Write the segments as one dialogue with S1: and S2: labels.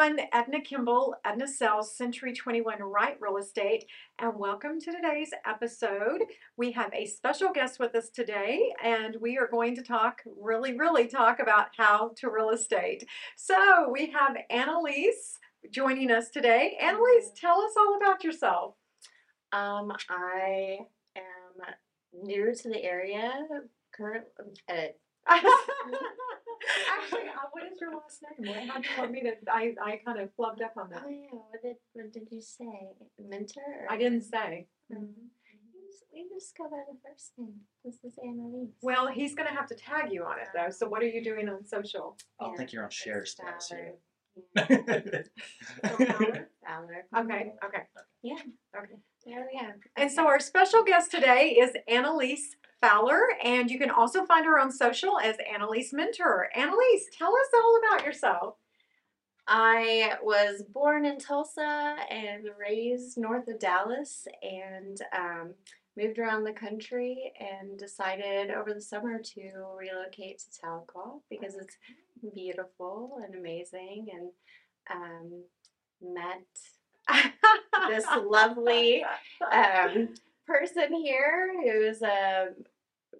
S1: everyone. Edna Kimball, Edna Sells, Century 21 Right Real Estate, and welcome to today's episode. We have a special guest with us today, and we are going to talk, really, really talk about how to real estate. So we have Annelise joining us today. Annelise, tell us all about yourself.
S2: Um, I am new to the area. Current, uh,
S1: Actually, uh, what is your last name? What, how do you me to? I, I kind of flubbed up on that.
S2: oh yeah, what did what did you say? Mentor? Or?
S1: I didn't say.
S2: Mhm. We just- go by the first name. This is Annelise.
S1: Well, he's going to have to tag you on it though. So, what are you doing on social?
S3: I'll
S2: Yeah,
S3: think you're on
S2: it's
S3: share status here.
S1: Okay, okay.
S2: Yeah.
S1: Okay.
S2: There we are.
S1: And so, our special guest today is Annelise Fowler, and you can also find her on social as Annelise Mentor. Annelise, tell us all about yourself.
S2: I was born in Tulsa and raised north of Dallas and um, moved around the country and decided over the summer to relocate to Tahlequah because it's beautiful and amazing and um, met this lovely um, person here who's a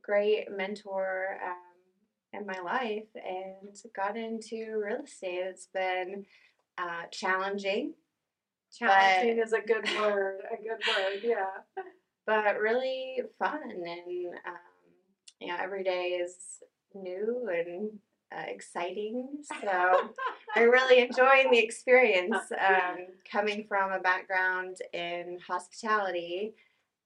S2: great mentor um, in my life and got into real estate. It's been uh, challenging,
S1: Challenging is a good word. A good word. Yeah.
S2: but really fun. And um, you know, every day is new and uh, exciting. So I'm really enjoying the experience. Um, coming from a background in hospitality,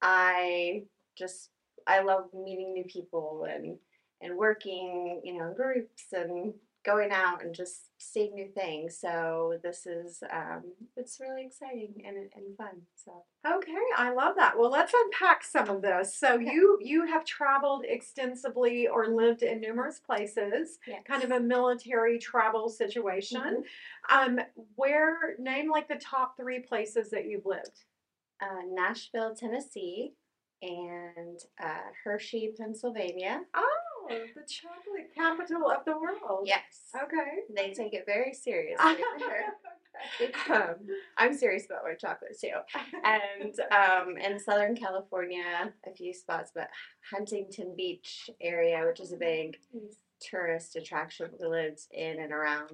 S2: I just I love meeting new people and and working, you know, in groups and going out and just seeing new things. So this is um, it's really exciting and and fun. So
S1: Okay, I love that. Well, let's unpack some of this. So you you have traveled extensively or lived in numerous places,
S2: yeah,
S1: kind of a military travel situation. Um, where name like the top three places that you've lived?
S2: uh, Nashville, Tennessee, and uh, Hershey, Pennsylvania.
S1: Oh, the chocolate capital of the world.
S2: Yes,
S1: Okay.
S2: they take it very seriously. um, I'm serious about my chocolate too. And um, in Southern California, a few spots, but Huntington Beach area, which is a big tourist attraction, we lived in and around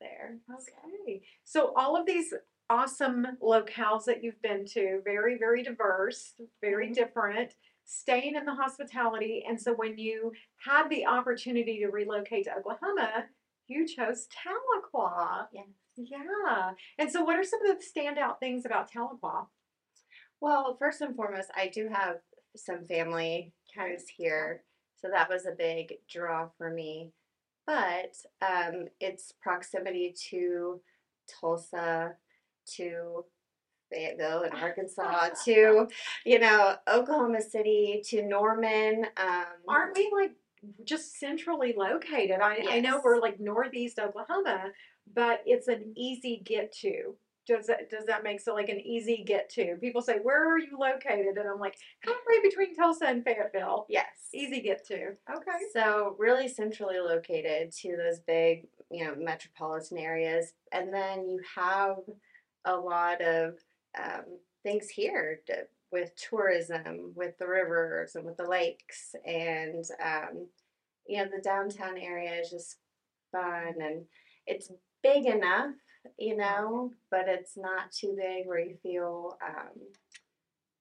S2: there.
S1: Okay. So all of these awesome locales that you've been to, very, very diverse, very
S2: Mhm.
S1: different, staying in the hospitality. And so when you had the opportunity to relocate to Oklahoma, you chose Tahlequah.
S2: Yes.
S1: Yeah. And so what are some of the standout things about Tahlequah?
S2: Well, first and foremost, I do have some family ties here, so that was a big draw for me. But um, its proximity to Tulsa, to Fayetteville in Arkansas, to you know Oklahoma City, to Norman. Um,
S1: Aren't we like just centrally located? I, I know we're like northeast Oklahoma, but it's an easy get to. Does that does that make it like an easy get to? People say, "Where are you located?" And I'm like, "Kind of right between Tulsa and Fayetteville."
S2: Yes.
S1: Easy get to. Okay.
S2: So really centrally located to those big, you know, metropolitan areas, and then you have a lot of um, things here to, with tourism, with the rivers and with the lakes, and um, you know, the downtown area is just fun and it's big enough, you know, but it's not too big where you feel, um,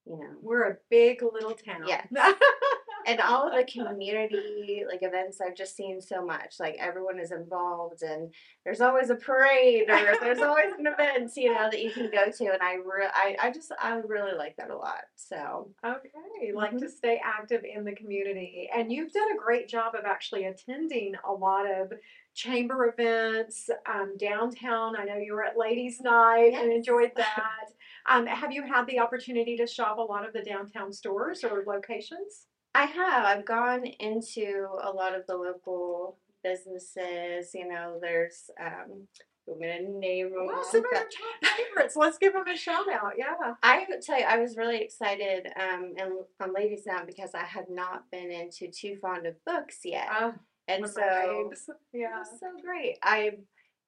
S2: you know,
S1: We're a big little town.
S2: Yes. and all of the community like events i've just seen so much like everyone is involved and there's always a parade or there's always an event you know that you can go to and i re- I, I just i really like that a lot so
S1: Okay, like
S2: Mm-hmm.
S1: to stay active in the community, and you've done a great job of actually attending a lot of chamber events um, downtown. I know you were at Ladies' Night and enjoyed that. um, have you had the opportunity to shop a lot of the downtown stores or locations?
S2: I have i've gone into a lot of the local businesses you know there's um I'm gonna name them
S1: Well, some of your top favorites. Let's give them a shout out. Yeah.
S2: I would tell you, I was really excited um, and on Ladies Night because I had not been into Too Fond of Books yet.
S1: Oh,
S2: and so
S1: babes.
S2: It
S1: yeah.
S2: was so great. I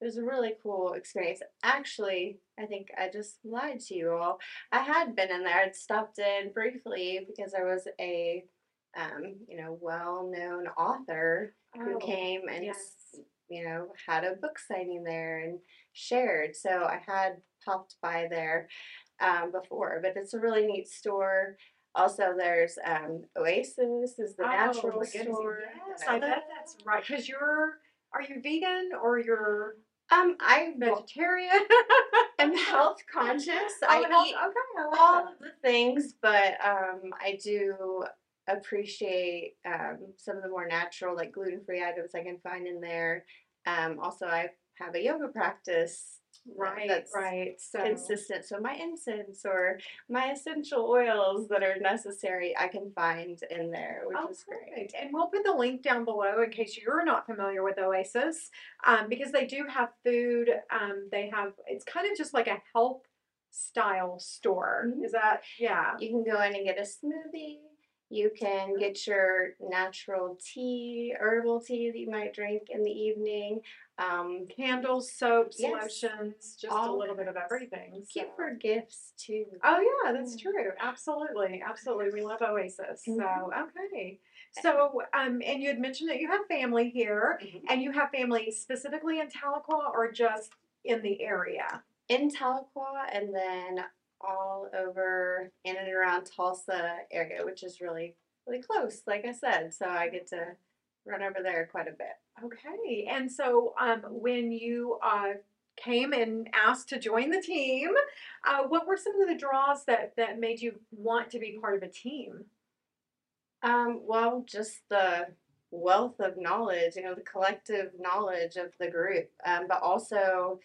S2: it was a really cool experience. Actually, I think I just lied to you all. I had been in there. I'd stopped in briefly because there was a, um, you know, well-known author who
S1: Oh,
S2: came and
S1: yes.
S2: you know had a book signing there and shared. So I had popped by there um, before, but it's a really neat store. Also, there's um, Oasis is the
S1: Oh,
S2: natural store.
S1: Yes, I
S2: love.
S1: bet that's right. Because you're, are you vegan or you're
S2: Um, I
S1: vegetarian?
S2: am health conscious.
S1: Oh,
S2: I
S1: health-
S2: eat
S1: okay, I like
S2: all
S1: that.
S2: of the things, but um, I do appreciate um, some of the more natural, like gluten free items I can find in there. Um, also, I have a yoga practice
S1: Right,
S2: that's
S1: right. So
S2: consistent. So my incense or my essential oils that are necessary, I can find in there, which
S1: Oh,
S2: is great.
S1: perfect. And we'll put the link down below in case you're not familiar with Oasis, um, because they do have food. Um, they have it's kind of just like a health style store.
S2: Mhm.
S1: Is that yeah?
S2: You can go in and get a smoothie. You can get your natural tea, herbal tea that you might drink in the evening. Um,
S1: Candles, soaps,
S2: Yes.
S1: lotions, just a
S2: All
S1: little bit of everything. so.
S2: for gifts too.
S1: Oh yeah, that's true. Absolutely, absolutely. We love Oasis. So
S2: Mhm.
S1: okay. So um, and you had mentioned that you have family here,
S2: Mhm.
S1: and you have family specifically in Tahlequah or just in the area.
S2: In Tahlequah and then all over in and around Tulsa area, which is really, really close, like I said. So I get to run over there quite a bit.
S1: Okay, and so um, when you uh, came and asked to join the team, uh, what were some of the draws that that made you want to be part of a team?
S2: Um, well, just the wealth of knowledge, you know, the collective knowledge of the group, um, but also,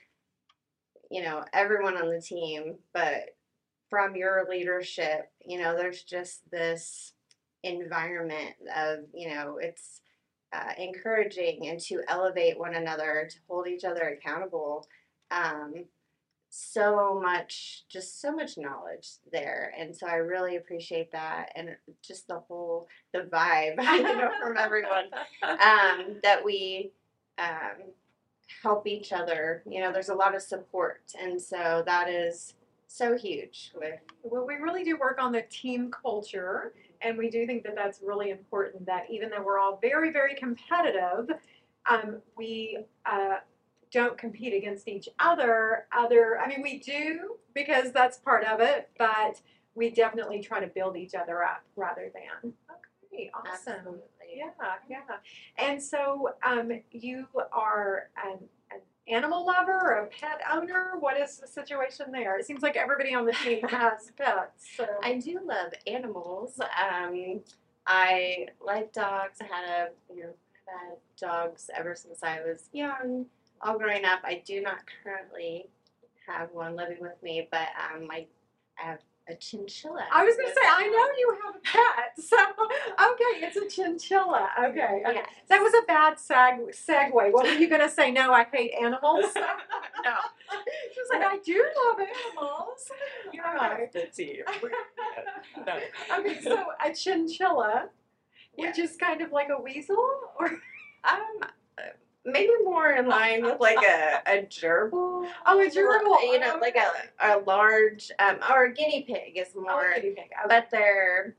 S2: you know, everyone on the team, but from your leadership, you know, there's just this environment of, you know, it's uh, encouraging and to elevate one another, to hold each other accountable. Um, so much, just so much knowledge there. And so I really appreciate that. And just the whole, the vibe, you know, from everyone um, that we um, help each other. You know, there's a lot of support. And so that is so huge
S1: Well, we really do work on the team culture, and we do think that that's really important. That even though we're all very, very competitive, um, we uh, don't compete against each other. Other, I mean, we do because that's part of it, but we definitely try to build each other up rather than. Okay, awesome.
S2: Absolutely.
S1: Yeah, yeah. And so, um, you are an, an animal lover or a pet owner. What is the situation there? It seems like everybody on the team has pets. So
S2: I do love animals. Um, I like dogs. I had a, you know, I've had dogs ever since I was young, all growing up. I do not currently have one living with me, but um, I, I have a chinchilla.
S1: I was going to say, I know you have a pet. So, okay, it's a chinchilla. Okay. okay.
S2: Yes.
S1: That was a bad seg- segue. What were you going to say? No, I hate animals.
S2: no.
S1: She was like, I do love animals.
S3: You're the team. no.
S1: Okay, so a chinchilla, which is kind of like a weasel, or
S2: Um, maybe more in line with like a, a gerbil.
S1: Oh, a gerbil.
S2: You know, like a, a large, um, or a guinea pig is
S1: oh,
S2: more,
S1: a guinea pig. Okay.
S2: but they're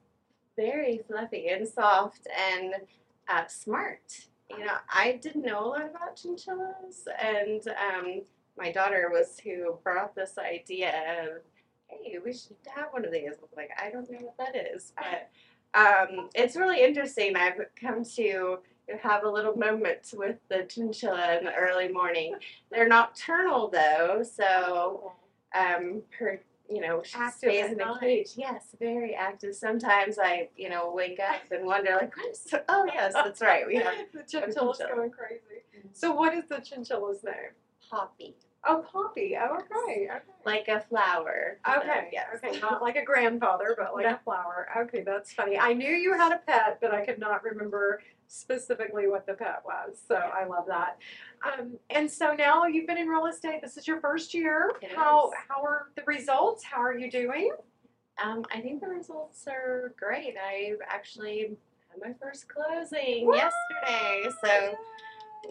S2: very fluffy and soft and uh, smart. You know, I didn't know a lot about chinchillas, and um, my daughter was who brought this idea of, hey, we should have one of these. I like, I don't know what that is, but um, it's really interesting. I've come to have a little moment with the chinchilla in the early morning. They're nocturnal though, so um, her, you know, she
S1: Active
S2: stays in
S1: night.
S2: cage. Yes, very active. Sometimes I, you know, wake up and wonder, like, what is? Oh, yes, that's right. We have
S1: the chinchilla's
S2: chinchilla.
S1: going crazy. So, what is the chinchilla's name?
S2: poppy,
S1: Oh, Poppy. Oh, okay. Okay.
S2: like a flower.
S1: Okay.
S2: yes.
S1: Okay. Not like a grandfather, but like
S2: No.
S1: a flower. Okay, that's funny. I knew you had a pet, but I could not remember specifically what the pet was. So I love that. Um, and so now you've been in real estate. This is your first year.
S2: It
S1: how
S2: is.
S1: how are the results? How are you doing?
S2: Um, I think the results are great. I actually had my first closing
S1: What?
S2: yesterday, so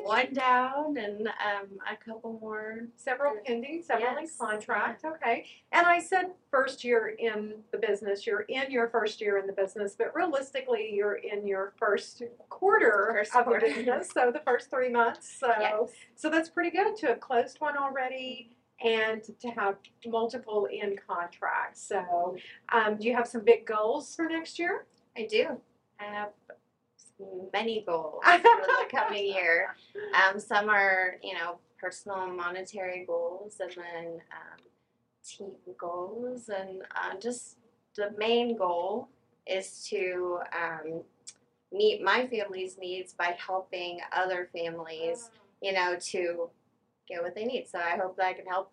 S2: one down and um, a couple more.
S1: Several pending, several in
S2: Yes.
S1: contract, okay. And I said first year in the business, you're in your first year in the business, but realistically, you're in your first quarter
S2: First
S1: of
S2: quarter.
S1: the business, so the first three months. So,
S2: Yes.
S1: so that's pretty good to have closed one already and to have multiple in contract. So, um, do you have some big goals for next year?
S2: I do. I have many goals for the coming year. Um, some are, you know, personal monetary goals, and then um, team goals, and uh, just the main goal is to um, meet my family's needs by helping other families, you know, to get what they need. So I hope that I can help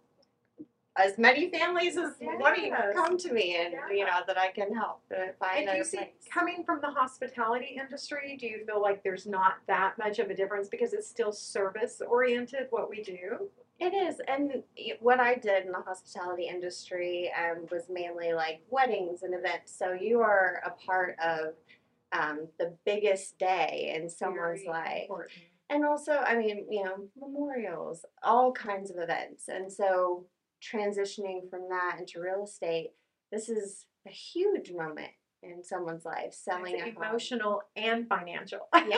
S2: as many families as want to come to me, and you know that I can help uh, find
S1: And you see,
S2: place.
S1: coming from the hospitality industry, do you feel like there's not that much of a difference because it's still service oriented what we do?
S2: It is, and what I did in the hospitality industry um, was mainly like weddings and events. So you are a part of um, the biggest day in someone's
S1: Very
S2: life,
S1: important.
S2: and also, I mean, you know, memorials, all kinds of events. And so transitioning from that into real estate, this is a huge moment in someone's life. Selling
S1: It's
S2: a home.
S1: emotional and financial.
S2: Yeah.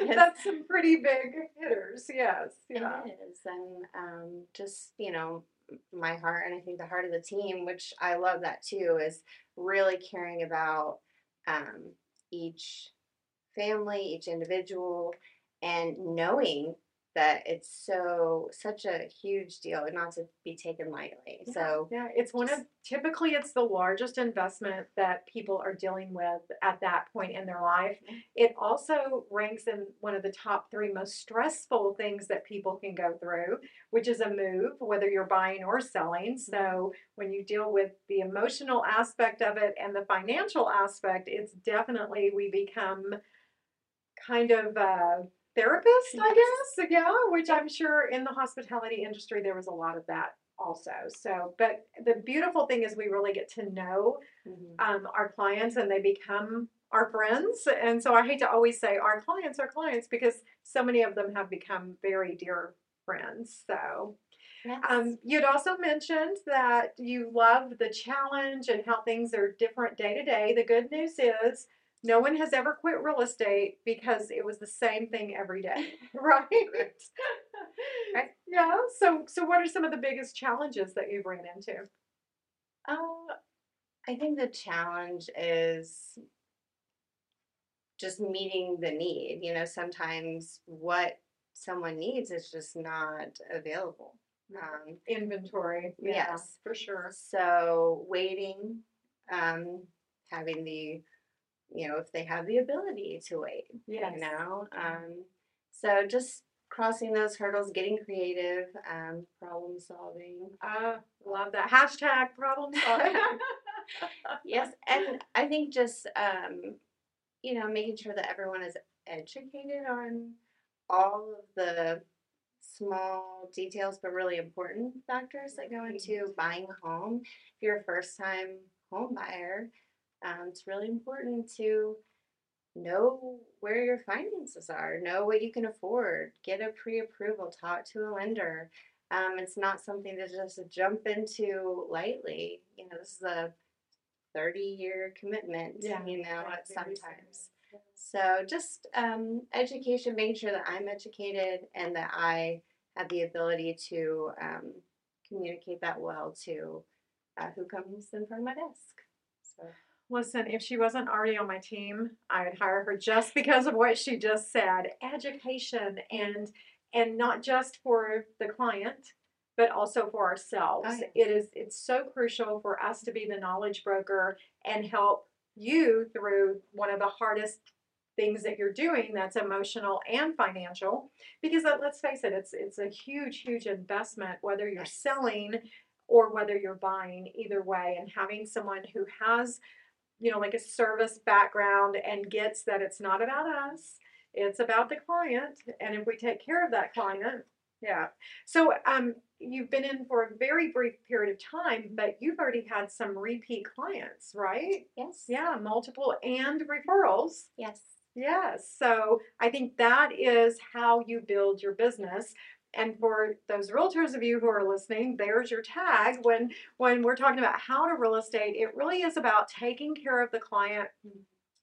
S1: That's some pretty big hitters, yes. Yeah.
S2: It is, and um, just you know, my heart, and I think the heart of the team, which I love that too, is really caring about um, each family, each individual, and knowing that it's so such a huge deal and not to be taken lightly. So
S1: Yeah, it's one of typically it's the largest investment that people are dealing with at that point in their life. It also ranks in one of the top three most stressful things that people can go through, which is a move, whether you're buying or selling. So when you deal with the emotional aspect of it and the financial aspect, it's definitely we become kind of uh therapist, I guess. Yeah, which I'm sure in the hospitality industry there was a lot of that also. So, but the beautiful thing is we really get to know um, our clients and they become our friends. And so I hate to always say our clients are clients because so many of them have become very dear friends. So,
S2: yes.
S1: um, you'd also mentioned that you love the challenge and how things are different day to day. The good news is no one has ever quit real estate because it was the same thing every day, right?
S2: Right.
S1: Yeah. So, so what are some of the biggest challenges that you've ran into?
S2: Um, I think the challenge is just meeting the need. You know, sometimes what someone needs is just not available. Um,
S1: Inventory. Yeah,
S2: Yes.
S1: for sure.
S2: so waiting, um, having the, you know, if they have the ability to wait,
S1: Yes.
S2: you know. Um, so just crossing those hurdles, getting creative, um, problem solving.
S1: Uh, love that hashtag problem solving.
S2: yes and i think just um you know making sure that everyone is educated on all of the small details but really important factors that go into buying a home if you're a first time home buyer um, it's really important to know where your finances are know what you can afford get a pre-approval talk to a lender um, it's not something to just jump into lightly you know this is a 30 year commitment,
S1: Yeah,
S2: you know,
S1: very
S2: sometimes. So just um, education, making sure that I'm educated and that I have the ability to um, communicate that well to uh, who comes in front of my desk. So
S1: Listen, if she wasn't already on my team, I would hire her just because of what she just said. Education and and not just for the client, but also for ourselves.
S2: Oh,
S1: It is it's so crucial for us to be the knowledge broker and help you through one of the hardest things that you're doing that's emotional and financial because let's face it it's it's a huge huge investment whether you're selling or whether you're buying either way and having someone who has you know, like a service background and gets that it's not about us, it's about the client. And if we take care of that client, yeah. So um, you've been in for a very brief period of time, but you've already had some repeat clients, right?
S2: yes,
S1: Yeah, multiple and referrals.
S2: yes.
S1: Yes. So I think that is how you build your business. And for those realtors of you who are listening, there's your tag. When when we're talking about how to real estate, it really is about taking care of the client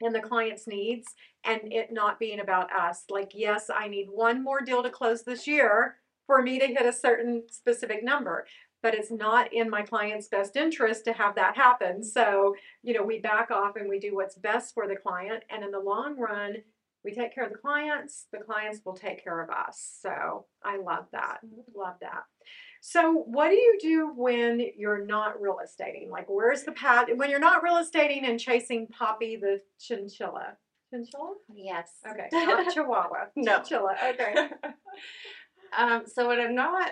S1: and the client's needs and it not being about us. Like, yes, I need one more deal to close this year for me to hit a certain specific number but it's not in my client's best interest to have that happen. So, you know, we back off and we do what's best for the client. And in the long run, we take care of the clients, the clients will take care of us. So I love that. Love that. So, what do you do when you're not real estating? Like, where's the path when you're not real estating and chasing Poppy the chinchilla? Chinchilla?
S2: Yes.
S1: Okay, not Chihuahua.
S2: No.
S1: Chinchilla. Okay.
S2: um, so when I'm not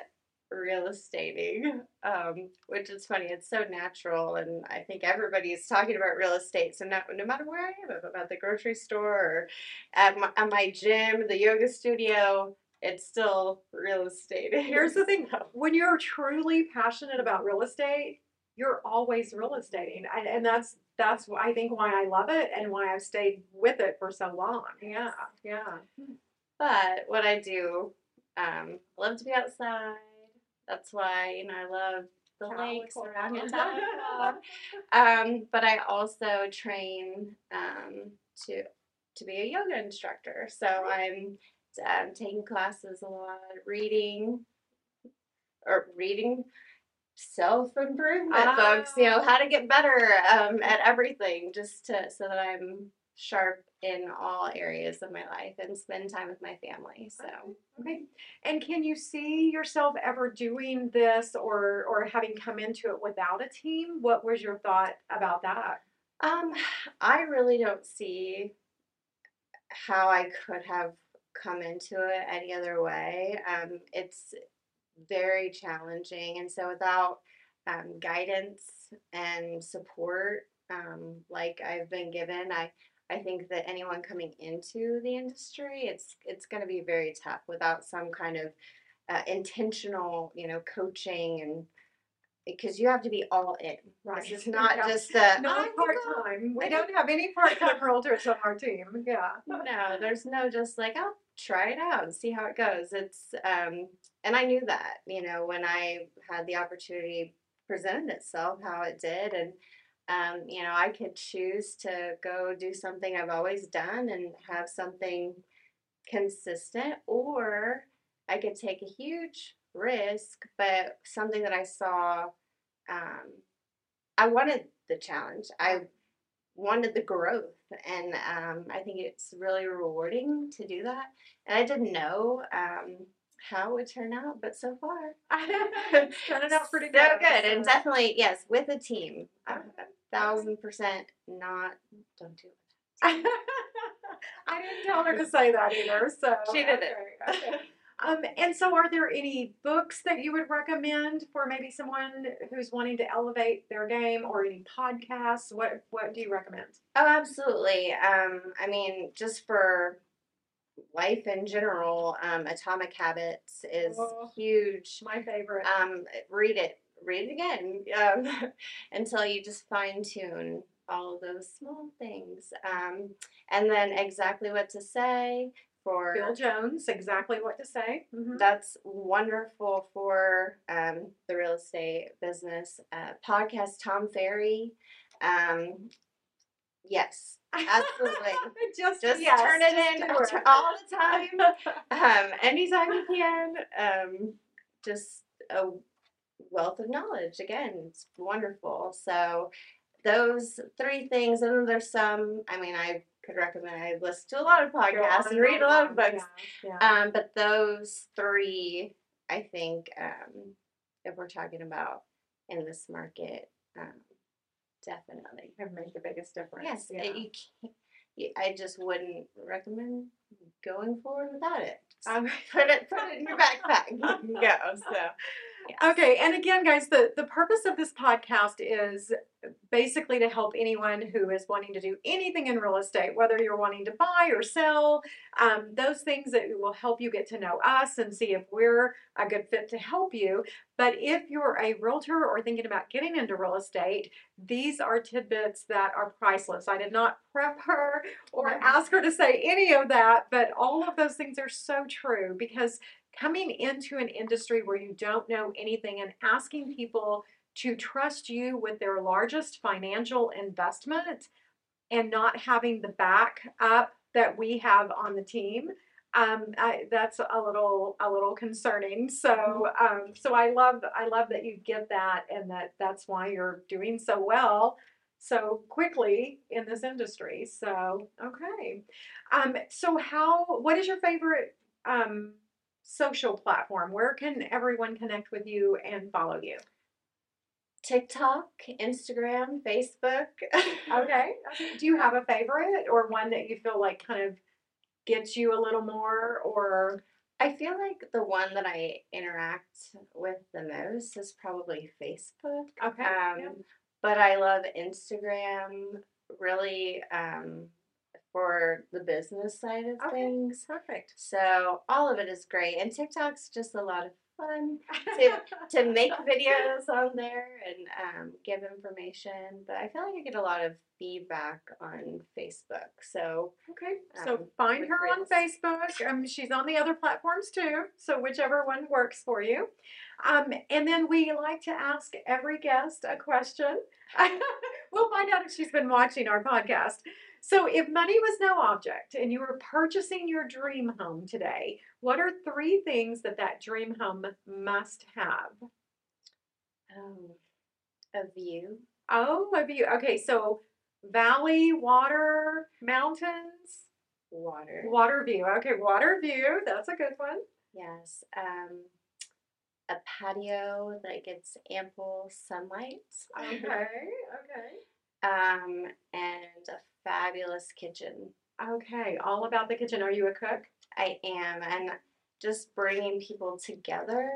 S2: real estating, um, which is funny. It's so natural, and I think everybody's talking about real estate. So no, no matter where I am, if I'm at the grocery store or at my, at my gym, the yoga studio, it's still real estate.
S1: Here's the thing: when you're truly passionate about real estate, you're always real estating, and, and that's that's I think why I love it and why I've stayed with it for so long. Yeah, yeah.
S2: But what I do, um, love to be outside. That's why you know I love the lakes around here. um, but I also train um, to to be a yoga instructor. So I'm um, taking classes a lot, reading or reading self improvement books. You know how to get better um, at everything, just to so that I'm sharp in all areas of my life and spend time with my family. So
S1: okay. And can you see yourself ever doing this or or having come into it without a team? What was your thought about that?
S2: Um, I really don't see how I could have come into it any other way. Um, it's very challenging, and so without um, guidance and support, um, like I've been given, I I think that anyone coming into the industry, it's it's going to be very tough without some kind of uh, intentional, you know, coaching and because you have to be all in.
S1: Right.
S2: This is not
S1: Yeah.
S2: just a
S1: Not part time. We don't have any part time realtors on our team. Yeah.
S2: no, there's no just like I'll try it out and see how it goes. It's um, and I knew that you know when I had the opportunity presented itself how it did, and um, you know I could choose to go do something I've always done and have something consistent, or I could take a huge risk, but something that I saw. Um, I wanted the challenge. I wanted the growth and um, i think it's really rewarding to do that and i didn't know um, how it would turn out but so far
S1: it's turning out pretty
S2: so
S1: good.
S2: good and definitely yes with a team a thousand percent not don't do it
S1: I didn't tell her to say that either. So
S2: She did
S1: okay,
S2: it.
S1: okay. Um, and so, are there any books that you would recommend for maybe someone who's wanting to elevate their game, or any podcasts? What What do you recommend?
S2: oh absolutely um, i mean just for life in general um, atomic habits is
S1: Oh.
S2: huge
S1: My favorite.
S2: um, read it, read it again um, until you just fine tune all those small things. Um, and then exactly what to say for
S1: Phil Jones, exactly what to say. Mhm.
S2: that's wonderful for um, the real estate business. Uh, podcast Tom Ferry. Um, yes, absolutely.
S1: just
S2: Just
S1: yes,
S2: turn it
S1: just
S2: in all the time. um, anytime you can. Um, just a wealth of knowledge. Again, it's wonderful. So those three things, and then there's some. I mean, I could recommend. I listen to a lot of podcasts and read a lot of books.
S1: Yeah, yeah.
S2: Um, but those three, I think, um, if we're talking about in this market, um, definitely.
S1: have made the biggest difference.
S2: Yes,
S1: yeah.
S2: it- you can't. You, I just wouldn't recommend going forward without it. Just
S1: Um,
S2: put it put it in your backpack. You can go. So
S1: Okay, and again, guys, the, the purpose of this podcast is basically to help anyone who is wanting to do anything in real estate, whether you're wanting to buy or sell, um, those things that will help you get to know us and see if we're a good fit to help you. But if you're a realtor or thinking about getting into real estate, these are tidbits that are priceless. I did not prep her or ask her to say any of that, but all of those things are so true because coming into an industry where you don't know anything and asking people to trust you with their largest financial investment and not having the backup that we have on the team um, I, that's a little a little concerning. So um, so I love I love that you get that and that that's why you're doing so well so quickly in this industry. So okay. Um, so how what is your favorite um, social platform? Where can everyone connect with you and follow you?
S2: TikTok, Instagram, Facebook.
S1: okay. Do you have a favorite or one that you feel like kind of gets you a little more or
S2: I feel like the one that I interact with the most is probably Facebook.
S1: Okay.
S2: Um,
S1: yeah.
S2: But I love Instagram really um, for the business side of
S1: Okay.
S2: things.
S1: Perfect.
S2: So all of it is great. And TikTok's just a lot of fun to, to make videos on there and um, give information. But I feel like I get a lot of feedback on Facebook. So
S1: Okay, so
S2: um,
S1: find her on Facebook. Um, she's on the other platforms too, so whichever one works for you. Um, and then we like to ask every guest a question. we'll find out if she's been watching our podcast. So, if money was no object and you were purchasing your dream home today, what are three things that that dream home must have?
S2: um, a view.
S1: Oh, a view. Okay, so valley, water, mountains,
S2: Water.
S1: water view. Okay, water view. That's a good one.
S2: Yes. Um, a patio that gets ample sunlight.
S1: Okay, okay.
S2: Um, and a fabulous kitchen.
S1: Okay, all about the kitchen. Are you a cook?
S2: I am, and just bringing people together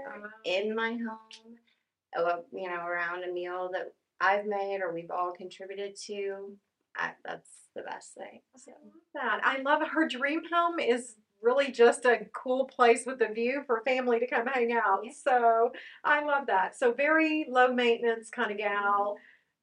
S2: in my home, you know, around a meal that I've made or we've all contributed to. I, that's the best thing. So.
S1: that. I love. Her dream home is really just a cool place with a view for family to come hang out.
S2: Yeah.
S1: So I love that. So very low maintenance kind of gal,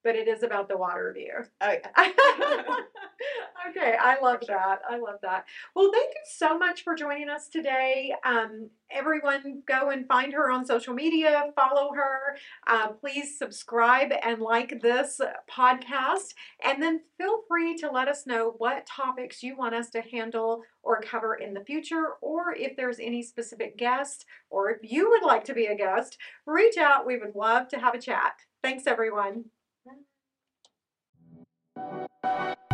S1: but it is about the water view.
S2: Oh yeah.
S1: okay, I love that. I love that. Well, thank you so much for joining us today. Um, everyone, go and find her on social media, follow her. Uh, please subscribe and like this podcast, and then feel free to let us know what topics you want us to handle or cover in the future, or if there's any specific guest, or if you would like to be a guest, reach out. We would love to have a chat. Thanks, everyone you